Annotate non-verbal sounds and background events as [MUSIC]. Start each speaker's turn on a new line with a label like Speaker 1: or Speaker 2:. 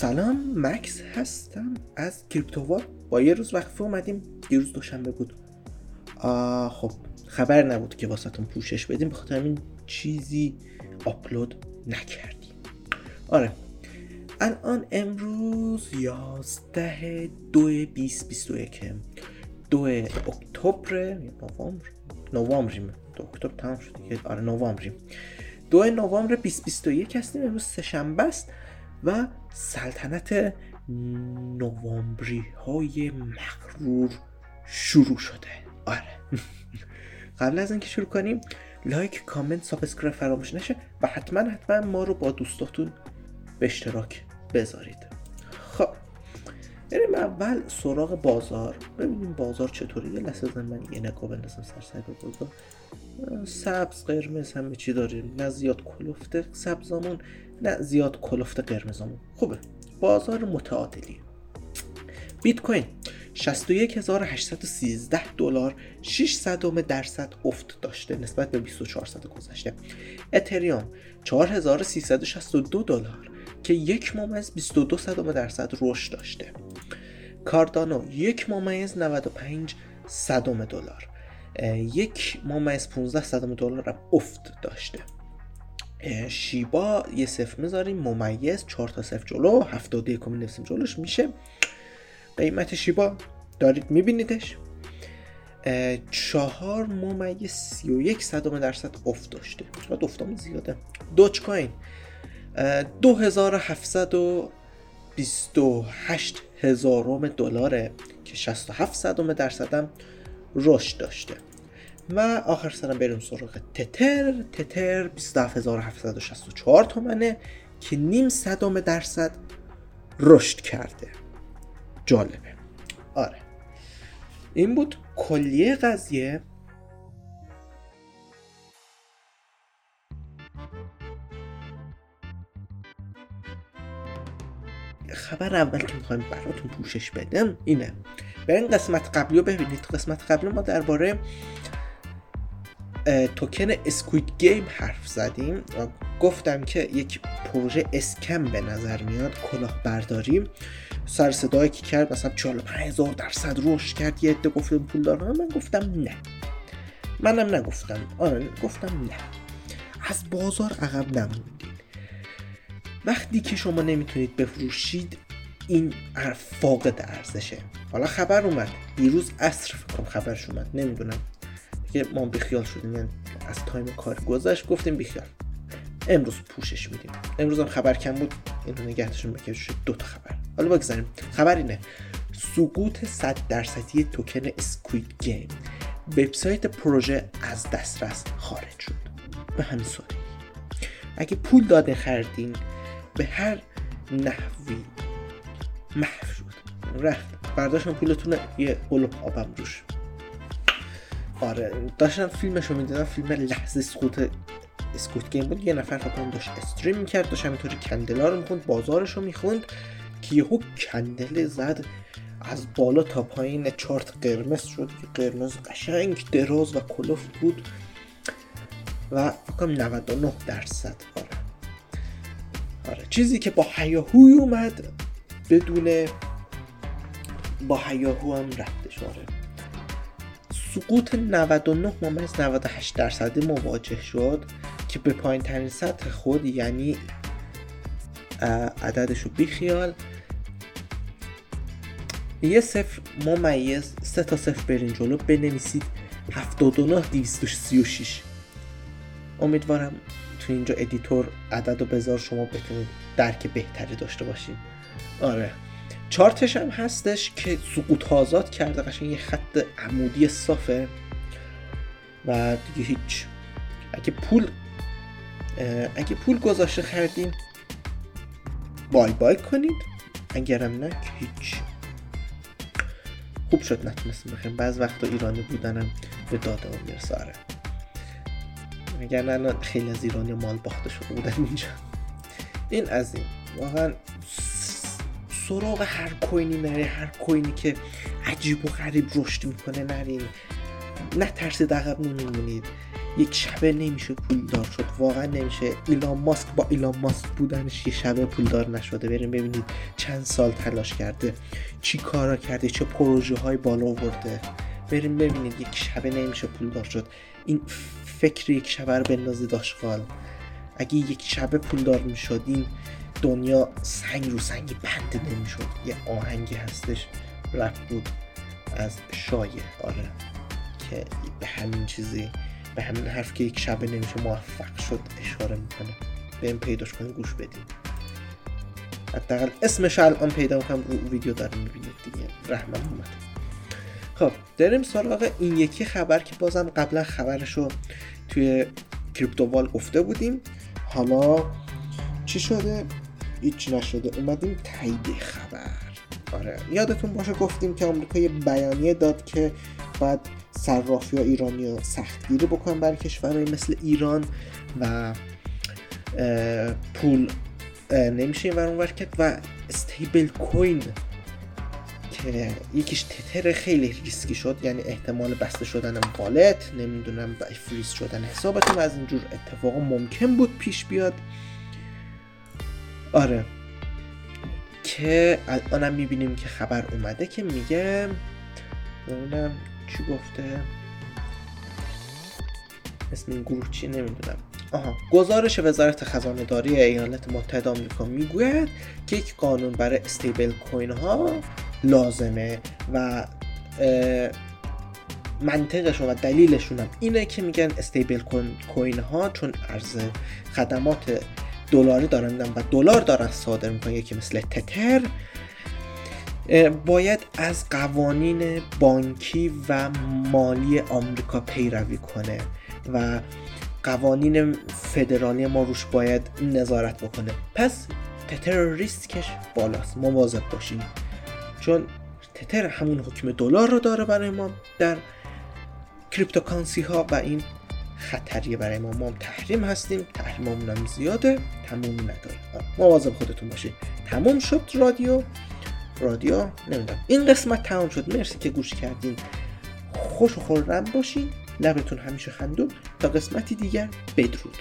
Speaker 1: سلام مکس هستم از کریپتووار. با یه روز وقفه اومدیم روز دوشنبه بود. آه خب خبر نبود که واسهتون پوشش بدیم به خاطر این چیزی آپلود نکردیم. آره الان امروز یازده دو بیس بیست و یکم دو اکتبر نوامبر؟ نوامبریم. دو اکتبر تمام شد دیگه. آره نوامبریم. دو نوامبر 2021 هستیم امروز سهشنبه است. و سلطنت نوامبری های مغرور شروع شده. آره. [LAUGHS] قبل از اینکه شروع کنیم like comment subscribe فراموش نشه و حتما حتما ما رو با دوستاتون به اشتراک بذارید. خب. بریم اول سراغ بازار. ببینیم بازار چطوری یه لحظه من یه نگاه بندازم سر سر بازار. سبز قرمز همه چی داریم نه زیاد کلفته سبزامون نه زیاد کلفت قرمزمون خوبه. بازار متعادلی بیت کوین 61813 دلار 6 صدم درصد افت داشته نسبت به 24 ساعت گذشته. اتریوم 4362 دلار که یک ممیز 22 صدم درصد رشد داشته. کاردانو یک ممیز 95 صدم دلار. یک ممیز 15 صدم دلار افت داشته. شیبا یه صفر می‌ذاریم ممیز 4 تا صفر جلو 71 می نفسیم جلوش میشه. قیمت شیبا دارید میبینیدش. چهار ممیز سی و یک صدم درصد افت داشته. چقدر افتام زیاده. دوچ کوین دو هزار هفتصد و بیست و هشت هزارم دلاره که شست و هفت صدم درصدم. رشد داشته. و آخر سرم بریم سراغ تتر. تتر 27764 تومنه که نیم صدم درصد رشد کرده. جالبه. آره. این بود کلیه قضیه. خبر اول که می‌خوایم براتون پوشش بدم اینه. این قسمت قبلی رو ببینید. قسمت قبلی ما درباره توکن اسکوید گیم حرف زدیم. و گفتم که یک پروژه اسکم به نظر میاد کلاه برداری سر صدایی که کرد مثلا 45 هزار درصد رشد کرد یه عده گفتم پول دارم من گفتم نه. منم نگفتم. آره گفتم نه. از بازار عقب نموندید. وقتی که شما نمی‌تونید بفروشید این فاقد ارزشه. حالا خبر اومد. دیروز عصر فکرم خبرش اومد. نمی‌دونم. دیگه ما بیخیال شدیم. یعنی از time کار گذشت گفتیم بیخیال. امروز پوشش میدیم. امروز هم خبر کم بود. این رو نگه داشتیم بشه دو تا خبر. حالا بگذاریم. خبر اینه. سقوط 100 درصدی token Squid Game. وبسایت پروژه از دسترس خارج شد. به همین اگه پول داده خریدین به هر نحوی محو شد رفت. برداشتم پولتون یه قلوب آبم روش. آره داشتم فیلمشو می‌دیدم فیلم لحظه سقوط اسکوت گیم بود. یه نفر فکر داشت استریم می‌کرد داشت همینطوری کندلا رو می‌خوند بازارش رو می‌خوند که یهو کندل زد از بالا تا پایین. چارت قرمز شد که قرمز قشنگ دراز و کلفت بود. و فکرم 99 درصد. آره. آره چیزی که با هیاهوی اومد بدون با هیاهو هم رفتش آره. سقوط 99 ممیز 98 درصدی مواجه شد که به پایین ترین سطح خود یعنی عددش رو بیخیال. یه صفر ممیز سه تا صفر برین جلو بنویسید 79 236 امیدوارم تو اینجا ادیتور عدد و بذار شما بتونید درک بهتری داشته باشید آره. چارتش هم هستش که سقوط آزاد کرده قشنگ یه خط عمودی صافه. و دیگه هیچ. اگه پول اگه پول گذاشته خریدین بای بای کنید اگرم نه هیچ. خوب شد نتونستیم بخیر بعض وقتا ایرانی بودنم به داده اون می‌رسه. آره. اگر نه خیلی از ایرانی مال باخته شده بودن اینجا. این از این. واقعا سراغ هر کوینی نره هر کوینی که عجیب و غریب رشد می‌کنه نرین. نه ترسید عقب نمیمونید یک شبه نمیشه پولدار شد. واقعا نمیشه. ایلان ماسک با ایلان ماسک بودنش یه شبه پولدار نشده. بریم ببینید چند سال تلاش کرده. چی کارا کرده؟ چه پروژه های بالا ورده بریم ببینید یک شبه نمیشه پولدار شد. این فکر یک شبه رو بندازه داشقال اگه یک شبه پولدار می‌شد این دنیا سنگ رو سنگی بنده نمی‌شد. یه آهنگی هستش رپ بود از شایه آره. که به همین چیزی به همین حرف که یک شبه نمیشه موفق شد اشاره می‌کنه. این پیداش کنیم گوش بدیم حداقل اسمش الان پیدا می‌کنم رو ویدیو داریم می‌بینید دیگه. رحمم اومد. خب داریم سراغ این یکی خبر که بازم قبلا خبرش رو توی کریپتووال گفته بودیم. حالا چی شده؟ هیچ نشده. اومدیم تایید خبر. آره. یادتون باشه گفتیم که آمریکا یه بیانیه داد که باید صرافی ها ایرانی ها سختگیری بکنن برای کشورهای مثل ایران و پول نمیشه این ورون کرد و استیبل کوین که یکیش تتر خیلی ریسکی شد یعنی احتمال بسته شدن والت نمی‌دونم و فریز شدن حسابتون از اینجور اتفاق ممکن بود پیش بیاد. آره. که الانم می‌بینیم که خبر اومده که میگه ببینم چی گفته. اسم این گروه چی نمی‌دونم. آها. گزارش وزارت خزانه داری ایالات متحده آمریکا می‌گوید که یک قانون برای استیبل کوین ها لازمه و منطقشون و دلیلشون هم اینه که میگن استیبل کوین ها چون ارز خدمات دلاری دارن میدن و دلار دارن صادر می‌کنن یکی مثل تتر. باید از قوانین بانکی و مالی آمریکا پیروی کنه و قوانین فدرالی ما روش باید نظارت بکنه. پس تتر ریسکش بالاست. مواظب باشیم. چون تتر همون حکم دلار رو داره برای ما در cryptocurrency ها و این خطریه برای ما. ما تحریم هستیم تحریممون هم زیاده تموم نداره. مواظب خودتون باشید تموم شد رادیو. رادیو نمی‌دونم. این قسمت تمام شد. مرسی که گوش کردین. خوش و خورم باشین. لبتون همیشه خندون. تا قسمتی دیگر بدرود.